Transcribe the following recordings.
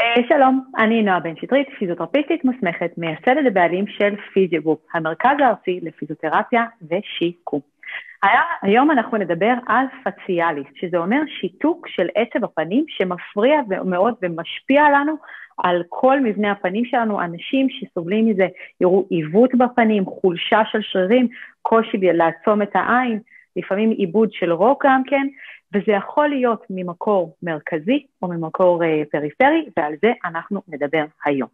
אה, שלום, אני נועה בן שטרית, פיזיותרפיסטית מוסמכת, מייסדת הבעלים של פיזיוגרופ, המרכז הארצי לפיזיותרפיה ושיקום. היום אנחנו נדבר על פציאליס, שזה אומר שיתוק של עצב הפנים שמפריע מאוד ומשפיע לנו על כל מבנה הפנים שלנו, אנשים שסובלים מזה יראו עיוות בפנים, חולשה של שרירים, קושי לעצום את העין, לפעמים איבוד של רוק גם כן, וזה יכול להיות ממקור מרכזי או ממקור אה, פריפרי, ועל זה אנחנו נדבר היום.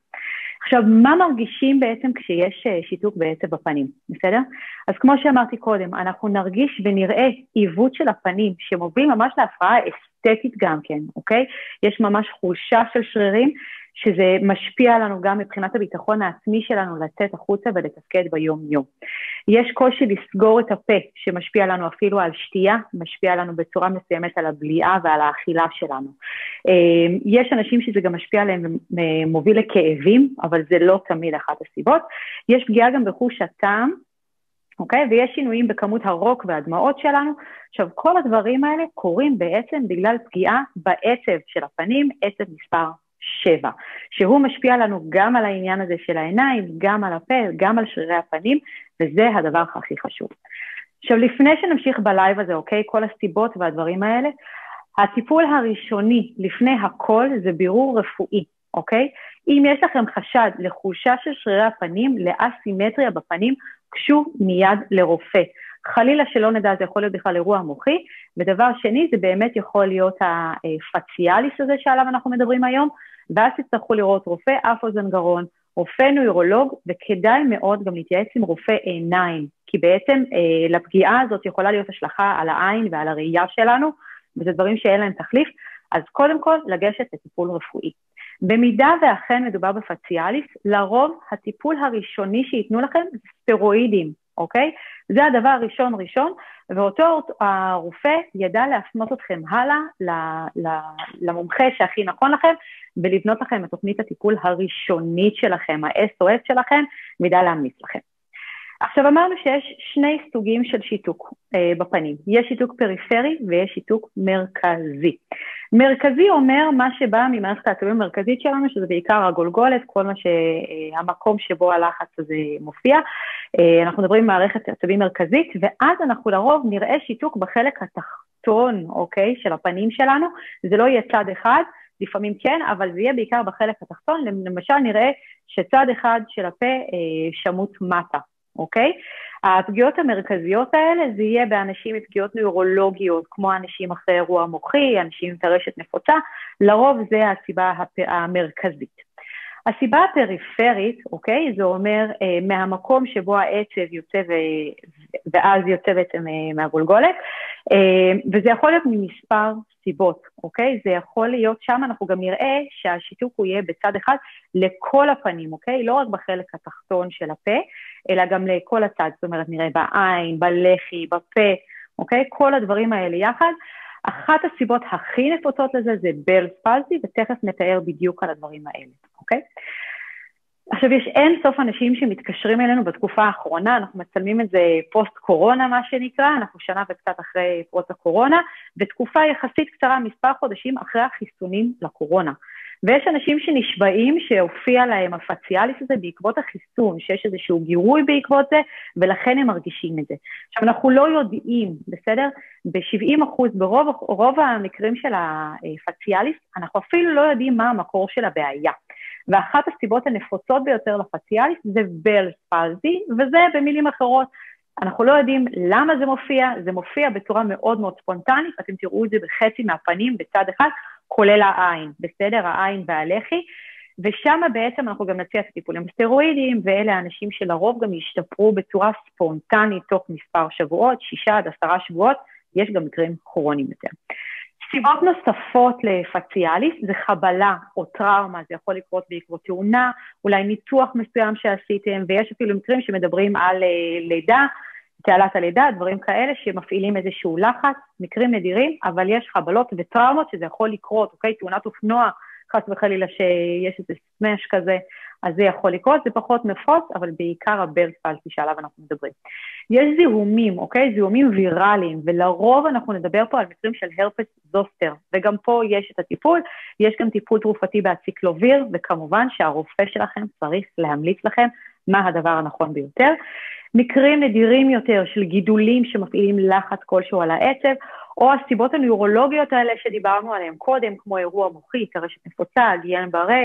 עכשיו, מה מרגישים בעצם כשיש אה, שיתוק בעצב בפנים, בסדר? אז כמו שאמרתי קודם, אנחנו נרגיש ונראה עיוות של הפנים שמוביל ממש להפרעה אסתטית גם כן, אוקיי? יש ממש חולשה של שרירים שזה משפיע עלינו גם מבחינת הביטחון העצמי שלנו לצאת החוצה ולתפקד ביום-יום. יש קושי לסגור את הפה, שמשפיע עלינו אפילו על שתייה, משפיע עלינו בצורה מסוימת על הבליעה ועל האכילה שלנו. אה, יש אנשים שזה גם משפיע עליהם ומוביל לכאבים, אבל זה לא תמיד אחת הסיבות. יש פגיעה גם בחוש הטעם, אוקיי? Okay? ויש שינויים בכמות הרוק והדמעות שלנו. עכשיו, כל הדברים האלה קורים בעצם בגלל פגיעה בעצב של הפנים, עצב מספר 7, שהוא משפיע לנו גם על העניין הזה של העיניים, גם על הפה, גם על שרירי הפנים, וזה הדבר הכי חשוב. עכשיו, לפני שנמשיך בלייב הזה, אוקיי? כל הסיבות והדברים האלה, הטיפול הראשוני לפני הכל זה בירור רפואי, אוקיי? אם יש לכם חשד לחולשה של שרירי הפנים, לאסימטריה בפנים, גשו מיד לרופא. חלילה שלא נדע, זה יכול להיות בכלל אירוע מוחי, ודבר שני, זה באמת יכול להיות הפציאליס הזה שעליו אנחנו מדברים היום, ואז תצטרכו לראות רופא אף אוזן גרון, רופא נוירולוג, וכדאי מאוד גם להתייעץ עם רופא עיניים, כי בעצם אה, לפגיעה הזאת יכולה להיות השלכה על העין ועל הראייה שלנו, וזה דברים שאין להם תחליף, אז קודם כל לגשת לטיפול רפואי. במידה ואכן מדובר בפציאליס, לרוב הטיפול הראשוני שייתנו לכם זה סטרואידים, אוקיי? זה הדבר הראשון ראשון, ואותו הרופא ידע להפנות אתכם הלאה למומחה שהכי נכון לכם, ולבנות לכם את תוכנית הטיפול הראשונית שלכם, ה-SOS שלכם, מידע להמליץ לכם. עכשיו אמרנו שיש שני סוגים של שיתוק אה, בפנים, יש שיתוק פריפרי ויש שיתוק מרכזי. מרכזי אומר מה שבא ממערכת העצבים המרכזית שלנו, שזה בעיקר הגולגולת, כל מה שהמקום שבו הלחץ הזה מופיע. אה, אנחנו מדברים על מערכת עצבים מרכזית, ואז אנחנו לרוב נראה שיתוק בחלק התחתון, אוקיי, של הפנים שלנו, זה לא יהיה צד אחד, לפעמים כן, אבל זה יהיה בעיקר בחלק התחתון, למשל נראה שצד אחד של הפה אה, שמוט מטה, אוקיי? הפגיעות המרכזיות האלה זה יהיה באנשים עם פגיעות נוירולוגיות, כמו אנשים אחרי אירוע מוחי, אנשים עם טרשת נפוצה, לרוב זה הסיבה המרכזית. הסיבה הפריפרית, אוקיי, זה אומר אה, מהמקום שבו העצב יוצא ו... ואז יוצא בעצם אה, מהגולגולת, וזה יכול להיות ממספר סיבות, אוקיי? זה יכול להיות, שם אנחנו גם נראה שהשיתוק הוא יהיה בצד אחד לכל הפנים, אוקיי? לא רק בחלק התחתון של הפה, אלא גם לכל הצד, זאת אומרת, נראה בעין, בלחי, בפה, אוקיי? כל הדברים האלה יחד. אחת הסיבות הכי נפוצות לזה זה בלס פלסי, ותכף נתאר בדיוק על הדברים האלה, אוקיי? עכשיו, יש אין סוף אנשים שמתקשרים אלינו בתקופה האחרונה, אנחנו מצלמים את זה פוסט-קורונה, מה שנקרא, אנחנו שנה וקצת אחרי פרוץ הקורונה, ותקופה יחסית קצרה, מספר חודשים אחרי החיסונים לקורונה. ויש אנשים שנשבעים שהופיע להם הפציאליס הזה בעקבות החיסון, שיש איזשהו גירוי בעקבות זה, ולכן הם מרגישים את זה. עכשיו, אנחנו לא יודעים, בסדר? ב-70 אחוז, ברוב המקרים של הפציאליס, אנחנו אפילו לא יודעים מה המקור של הבעיה. ואחת הסיבות הנפוצות ביותר לפציאליס זה בלס פלזי, וזה במילים אחרות, אנחנו לא יודעים למה זה מופיע, זה מופיע בצורה מאוד מאוד ספונטנית, אתם תראו את זה בחצי מהפנים בצד אחד, כולל העין, בסדר? העין והלחי, ושם בעצם אנחנו גם נציע את הטיפולים הסטרואידיים, ואלה האנשים שלרוב גם ישתפרו בצורה ספונטנית תוך מספר שבועות, שישה עד עשרה שבועות, יש גם מקרים כרוניים יותר. סיבות נוספות לפציאליס זה חבלה או טראומה, זה יכול לקרות בעקבות תאונה, אולי ניתוח מסוים שעשיתם, ויש אפילו מקרים שמדברים על אה, לידה, תעלת הלידה, דברים כאלה שמפעילים איזשהו לחץ, מקרים נדירים, אבל יש חבלות וטראומות שזה יכול לקרות, אוקיי? תאונת אופנוע, חס וחלילה שיש איזה סמאש כזה, אז זה יכול לקרות, זה פחות נפוץ, אבל בעיקר הברס פלסי שעליו אנחנו מדברים. יש זיהומים, אוקיי? זיהומים ויראליים, ולרוב אנחנו נדבר פה על מקרים של הרפס זוסטר, וגם פה יש את הטיפול, יש גם טיפול תרופתי באציקלוביר, וכמובן שהרופא שלכם צריך להמליץ לכם מה הדבר הנכון ביותר. מקרים נדירים יותר של גידולים שמפעילים לחץ כלשהו על העצב, או הסיבות הנוירולוגיות האלה שדיברנו עליהן קודם, כמו אירוע מוחי, טרשת נפוצה, גיאן ברה,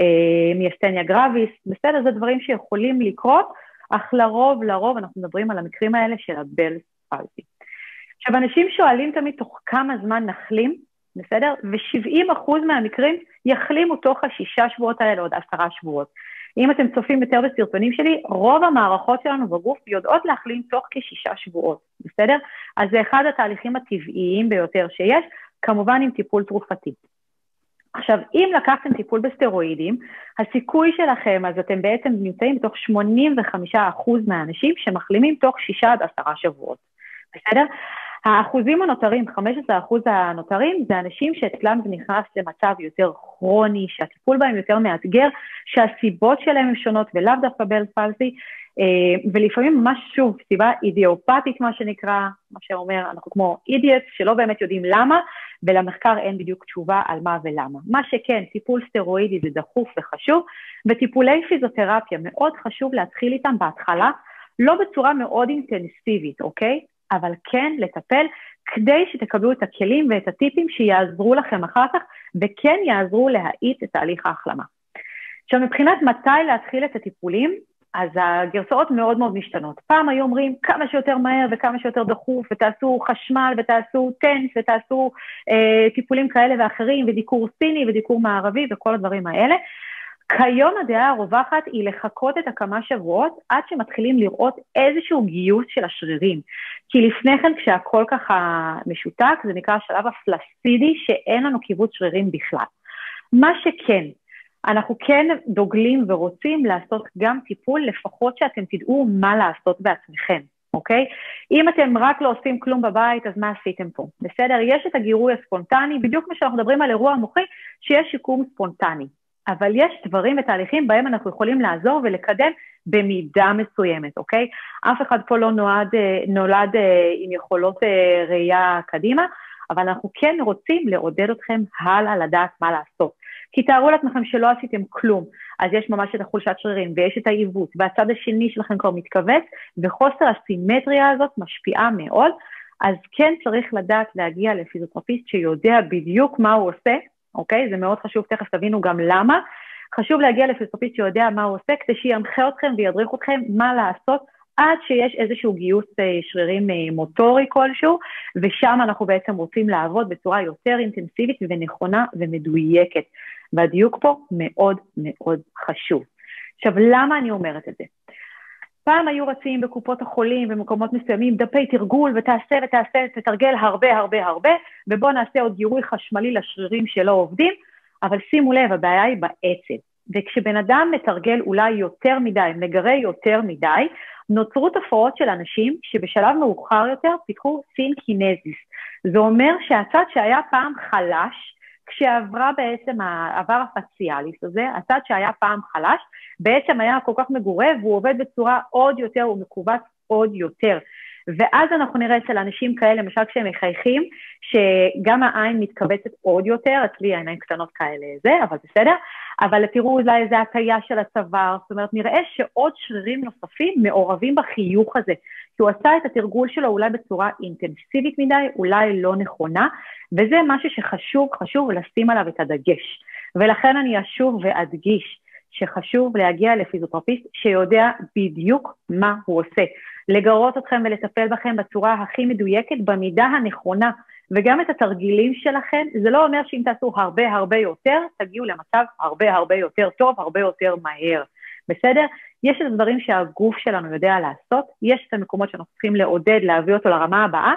אה, מיאסטניה גרביס, בסדר, זה דברים שיכולים לקרות, אך לרוב, לרוב אנחנו מדברים על המקרים האלה של הבלס פלסי. עכשיו, אנשים שואלים תמיד תוך כמה זמן נחלים, בסדר? ו-70% מהמקרים יחלימו תוך השישה שבועות האלה, עוד עשרה שבועות. אם אתם צופים יותר בסרטונים שלי, רוב המערכות שלנו בגוף יודעות להחלים תוך כשישה שבועות, בסדר? אז זה אחד התהליכים הטבעיים ביותר שיש, כמובן עם טיפול תרופתי. עכשיו, אם לקחתם טיפול בסטרואידים, הסיכוי שלכם, אז אתם בעצם נמצאים בתוך 85% מהאנשים שמחלימים תוך 6 עד 10 שבועות, בסדר? האחוזים הנותרים, 15 אחוז הנותרים, זה אנשים שאצלם זה נכנס למצב יותר כרוני, שהטיפול בהם יותר מאתגר, שהסיבות שלהם הן שונות ולאו דווקא בל פלסי, אה, ולפעמים ממש שוב, סיבה אידיאופתית מה שנקרא, מה שאומר, אנחנו כמו אידיאט שלא באמת יודעים למה, ולמחקר אין בדיוק תשובה על מה ולמה. מה שכן, טיפול סטרואידי זה דחוף וחשוב, וטיפולי פיזיותרפיה מאוד חשוב להתחיל איתם בהתחלה, לא בצורה מאוד אינטנסיבית, אוקיי? אבל כן לטפל כדי שתקבלו את הכלים ואת הטיפים שיעזרו לכם אחר כך, וכן יעזרו להאיט את תהליך ההחלמה. עכשיו, מבחינת מתי להתחיל את הטיפולים, אז הגרסאות מאוד מאוד משתנות. פעם היו אומרים כמה שיותר מהר וכמה שיותר דחוף, ותעשו חשמל ותעשו טנס ותעשו אה, טיפולים כאלה ואחרים, ודיקור סיני ודיקור מערבי וכל הדברים האלה. כיום הדעה הרווחת היא לחכות את הכמה שבועות עד שמתחילים לראות איזשהו גיוס של השרירים. כי לפני כן, כשהכל ככה משותק, זה נקרא השלב הפלסידי, שאין לנו קיבוץ שרירים בכלל. מה שכן, אנחנו כן דוגלים ורוצים לעשות גם טיפול, לפחות שאתם תדעו מה לעשות בעצמכם, אוקיי? אם אתם רק לא עושים כלום בבית, אז מה עשיתם פה? בסדר? יש את הגירוי הספונטני, בדיוק כמו שאנחנו מדברים על אירוע מוחי, שיש שיקום ספונטני. אבל יש דברים ותהליכים בהם אנחנו יכולים לעזור ולקדם במידה מסוימת, אוקיי? אף אחד פה לא נועד, אה, נולד אה, עם יכולות אה, ראייה קדימה, אבל אנחנו כן רוצים לעודד אתכם הלאה לדעת מה לעשות. כי תארו לעצמכם שלא עשיתם כלום, אז יש ממש את החולשת שרירים ויש את העיוות, והצד השני שלכם כבר מתכווץ, וחוסר הסימטריה הזאת משפיעה מאוד, אז כן צריך לדעת להגיע לפיזיותרפיסט שיודע בדיוק מה הוא עושה, אוקיי? זה מאוד חשוב, תכף תבינו גם למה. חשוב להגיע לפיזיותרפיסט שיודע מה הוא עושה, כדי שינחה אתכם וידריך אתכם מה לעשות עד שיש איזשהו גיוס אה, שרירים אה, מוטורי כלשהו, ושם אנחנו בעצם רוצים לעבוד בצורה יותר אינטנסיבית ונכונה ומדויקת. והדיוק פה מאוד מאוד חשוב. עכשיו, למה אני אומרת את זה? פעם היו רצים בקופות החולים במקומות מסוימים דפי תרגול ותעשה ותעשה, תתרגל הרבה הרבה הרבה, ובוא נעשה עוד גירוי חשמלי לשרירים שלא עובדים, אבל שימו לב, הבעיה היא בעצב. וכשבן אדם מתרגל אולי יותר מדי, מגרה יותר מדי, נוצרו תופעות של אנשים שבשלב מאוחר יותר פיתחו סינקינזיס. זה אומר שהצד שהיה פעם חלש, כשעברה בעצם העבר הפציאליס הזה, הצד שהיה פעם חלש, בעצם היה כל כך מגורה והוא עובד בצורה עוד יותר, הוא מכווץ עוד יותר. ואז אנחנו נראה אצל אנשים כאלה, למשל כשהם מחייכים, שגם העין מתכווצת עוד יותר, אצלי העיניים קטנות כאלה זה, אבל בסדר, אבל תראו אולי איזה הטיה של הצוואר, זאת אומרת, נראה שעוד שרירים נוספים מעורבים בחיוך הזה, כי הוא עשה את התרגול שלו אולי בצורה אינטנסיבית מדי, אולי לא נכונה, וזה משהו שחשוב, חשוב לשים עליו את הדגש. ולכן אני אשוב ואדגיש שחשוב להגיע לפיזיותרפיסט שיודע בדיוק מה הוא עושה. לגרות אתכם ולטפל בכם בצורה הכי מדויקת, במידה הנכונה. וגם את התרגילים שלכם, זה לא אומר שאם תעשו הרבה הרבה יותר, תגיעו למצב הרבה הרבה יותר טוב, הרבה יותר מהר. בסדר? יש את הדברים שהגוף שלנו יודע לעשות, יש את המקומות שאנחנו צריכים לעודד, להביא אותו לרמה הבאה,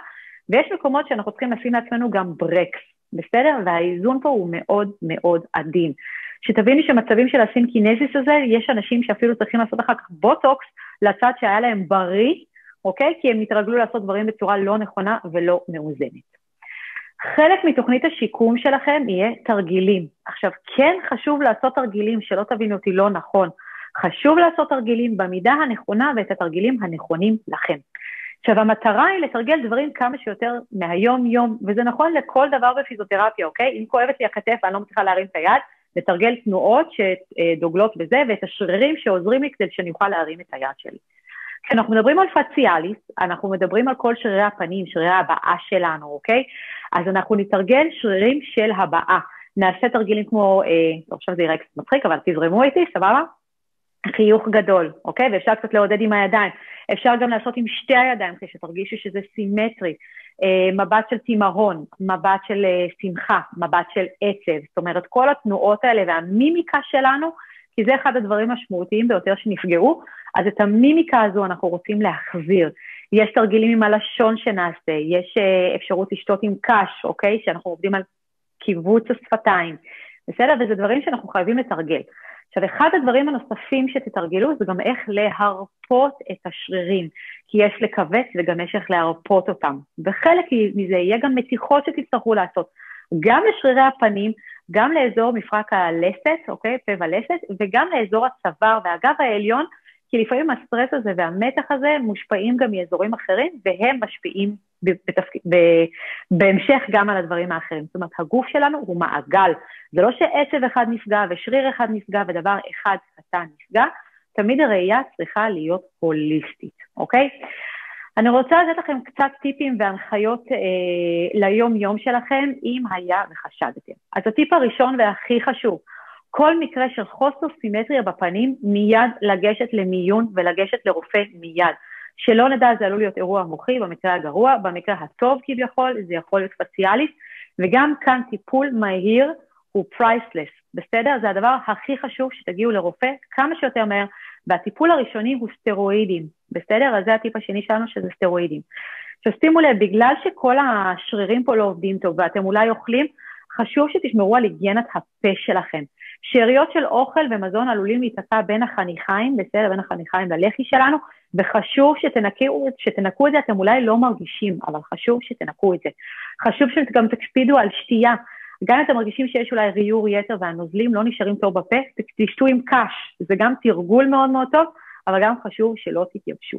ויש מקומות שאנחנו צריכים לשים לעצמנו גם ברקס, בסדר? והאיזון פה הוא מאוד מאוד עדין. שתביני שמצבים של ה synkinesis הזה, יש אנשים שאפילו צריכים לעשות אחר כך בוטוקס לצד שהיה להם בריא, אוקיי? כי הם התרגלו לעשות דברים בצורה לא נכונה ולא מאוזנת. חלק מתוכנית השיקום שלכם יהיה תרגילים. עכשיו, כן חשוב לעשות תרגילים, שלא תבינו אותי לא נכון. חשוב לעשות תרגילים במידה הנכונה ואת התרגילים הנכונים לכם. עכשיו, המטרה היא לתרגל דברים כמה שיותר מהיום-יום, וזה נכון לכל דבר בפיזיותרפיה, אוקיי? אם כואבת לי הכתף ואני לא מצליחה להרים את היד, לתרגל תנועות שדוגלות בזה, ואת השרירים שעוזרים לי כדי שאני אוכל להרים את היד שלי. כשאנחנו מדברים על פציאליס, אנחנו מדברים על כל שרירי הפנים, שרירי הבעה שלנו, אוקיי? אז אנחנו נתרגל שרירים של הבעה. נעשה תרגילים כמו, אה, עכשיו זה יראה קצת מצחיק, אבל תזרמו איתי, סבבה? חיוך גדול, אוקיי? ואפשר קצת לעודד עם הידיים. אפשר גם לעשות עם שתי הידיים כדי שתרגישו שזה סימטרי. אה, מבט של תימהון, מבט של אה, שמחה, מבט של עצב. זאת אומרת, כל התנועות האלה והמימיקה שלנו, כי זה אחד הדברים המשמעותיים ביותר שנפגעו, אז את המימיקה הזו אנחנו רוצים להחזיר. יש תרגילים עם הלשון שנעשה, יש אה, אפשרות לשתות עם קש, אוקיי? שאנחנו עובדים על קיבוץ השפתיים, בסדר? וזה דברים שאנחנו חייבים לתרגל. עכשיו, אחד הדברים הנוספים שתתרגלו זה גם איך להרפות את השרירים, כי יש לכווץ וגם יש איך להרפות אותם. וחלק מזה יהיה גם מתיחות שתצטרכו לעשות, גם לשרירי הפנים, גם לאזור מפרק הלסת, אוקיי, פה ולסת, וגם לאזור הצוואר והגב העליון, כי לפעמים הסטרס הזה והמתח הזה מושפעים גם מאזורים אחרים, והם משפיעים בתפק... ב... בהמשך גם על הדברים האחרים. זאת אומרת, הגוף שלנו הוא מעגל. זה לא שעצב אחד נפגע ושריר אחד נפגע ודבר אחד קטן נפגע, תמיד הראייה צריכה להיות הוליסטית, אוקיי? אני רוצה לתת לכם קצת טיפים והנחיות אה, ליום-יום שלכם, אם היה וחשדתם. אז הטיפ הראשון והכי חשוב, כל מקרה של חוסר סימטריה בפנים, מיד לגשת למיון ולגשת לרופא מיד. שלא נדע, זה עלול להיות אירוע מוחי במקרה הגרוע, במקרה הטוב כביכול, זה יכול להיות פציאליס, וגם כאן טיפול מהיר הוא priceless, בסדר? זה הדבר הכי חשוב שתגיעו לרופא כמה שיותר מהר, והטיפול הראשוני הוא סטרואידים, בסדר? אז זה הטיפ השני שלנו שזה סטרואידים. עכשיו שימו לב, בגלל שכל השרירים פה לא עובדים טוב ואתם אולי אוכלים, חשוב שתשמרו על היגיינת הפה שלכם. שאריות של אוכל ומזון עלולים להיתקע בין החניכיים, בסדר? בין החניכיים ללחי שלנו, וחשוב שתנקו, שתנקו את זה, אתם אולי לא מרגישים, אבל חשוב שתנקו את זה. חשוב שגם תקפידו על שתייה. גם אם אתם מרגישים שיש אולי ריור יתר והנוזלים לא נשארים טוב בפה, תשתו עם קש, זה גם תרגול מאוד מאוד טוב, אבל גם חשוב שלא תתייבשו.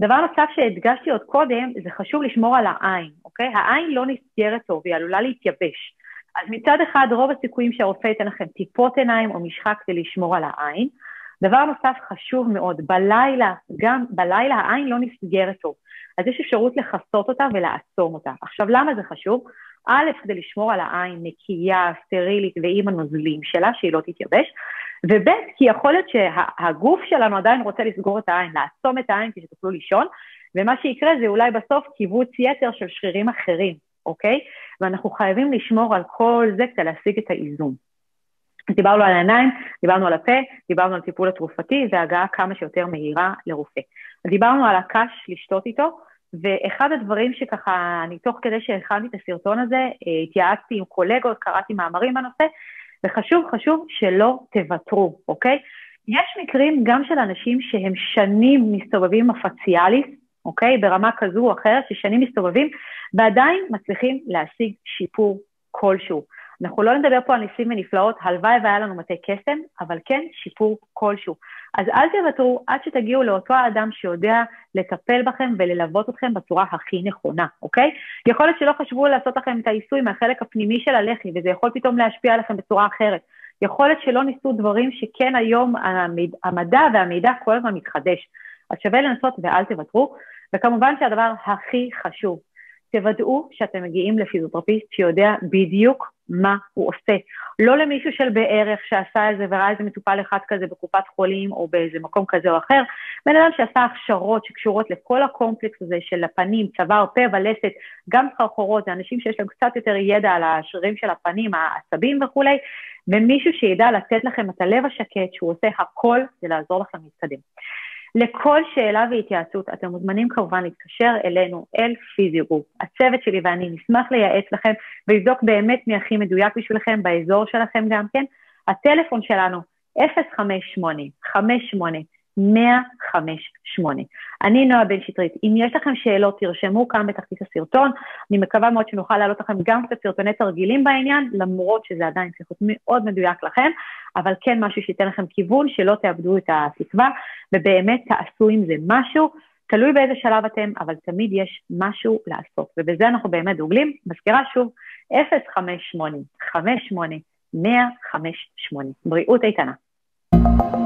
דבר נוסף שהדגשתי עוד קודם, זה חשוב לשמור על העין, אוקיי? העין לא נסגרת טוב, היא עלולה להתייבש. אז מצד אחד, רוב הסיכויים שהרופא ייתן לכם טיפות עיניים או משחק כדי לשמור על העין. דבר נוסף חשוב מאוד, בלילה, גם בלילה העין לא נסגרת טוב, אז יש אפשרות לכסות אותה ולעצום אותה. עכשיו, למה זה חשוב? א', כדי לשמור על העין נקייה, סטרילית ועם הנוזלים שלה, שהיא לא תתייבש, וב', כי יכול להיות שהגוף שלנו עדיין רוצה לסגור את העין, לעצום את העין כדי שתוכלו לישון, ומה שיקרה זה אולי בסוף קיבוץ יתר של שרירים אחרים, אוקיי? ואנחנו חייבים לשמור על כל זה כדי להשיג את האיזון. דיברנו על העיניים, דיברנו על הפה, דיברנו על טיפול התרופתי והגעה כמה שיותר מהירה לרופא. דיברנו על הקש לשתות איתו, ואחד הדברים שככה, אני תוך כדי שהכנתי את הסרטון הזה, אה, התייעצתי עם קולגות, קראתי מאמרים בנושא, וחשוב, חשוב שלא תוותרו, אוקיי? יש מקרים גם של אנשים שהם שנים מסתובבים עם הפציאליס, אוקיי? ברמה כזו או אחרת, ששנים מסתובבים, ועדיין מצליחים להשיג שיפור כלשהו. אנחנו לא נדבר פה על ניסים ונפלאות, הלוואי והיה לנו מטה קסם, אבל כן שיפור כלשהו. אז אל תוותרו עד שתגיעו לאותו האדם שיודע לטפל בכם וללוות אתכם בצורה הכי נכונה, אוקיי? יכול להיות שלא חשבו לעשות לכם את העיסוי מהחלק הפנימי של הלחי, וזה יכול פתאום להשפיע עליכם בצורה אחרת. יכול להיות שלא ניסו דברים שכן היום המדע והמידע כל הזמן מתחדש. אז שווה לנסות ואל תוותרו. וכמובן שהדבר הכי חשוב, תוודאו שאתם מגיעים לפיזיותרפיסט שיודע בדיוק מה הוא עושה. לא למישהו של בערך שעשה איזה וראה איזה מטופל אחד כזה בקופת חולים או באיזה מקום כזה או אחר, בן אדם שעשה הכשרות שקשורות לכל הקומפלקס הזה של הפנים, צוואר, פה ולסת, גם סחרחורות, זה אנשים שיש להם קצת יותר ידע על השרירים של הפנים, העצבים וכולי, ומישהו שידע לתת לכם את הלב השקט שהוא עושה הכל כדי לעזור לכם להתקדם. לכל שאלה והתייעצות אתם מוזמנים כמובן להתקשר אלינו, אל פיזיוגרופ. הצוות שלי ואני נשמח לייעץ לכם ולבדוק באמת מי הכי מדויק בשבילכם, באזור שלכם גם כן. הטלפון שלנו 058 158. אני נועה בן שטרית. אם יש לכם שאלות, תרשמו כאן בתחתית הסרטון. אני מקווה מאוד שנוכל להעלות לכם גם קצת סרטוני תרגילים בעניין, למרות שזה עדיין צריך להיות מאוד מדויק לכם, אבל כן משהו שייתן לכם כיוון, שלא תאבדו את התקווה, ובאמת תעשו עם זה משהו. תלוי באיזה שלב אתם, אבל תמיד יש משהו לעשות, ובזה אנחנו באמת דוגלים. מזכירה שוב, 058 58 158. בריאות איתנה. thank you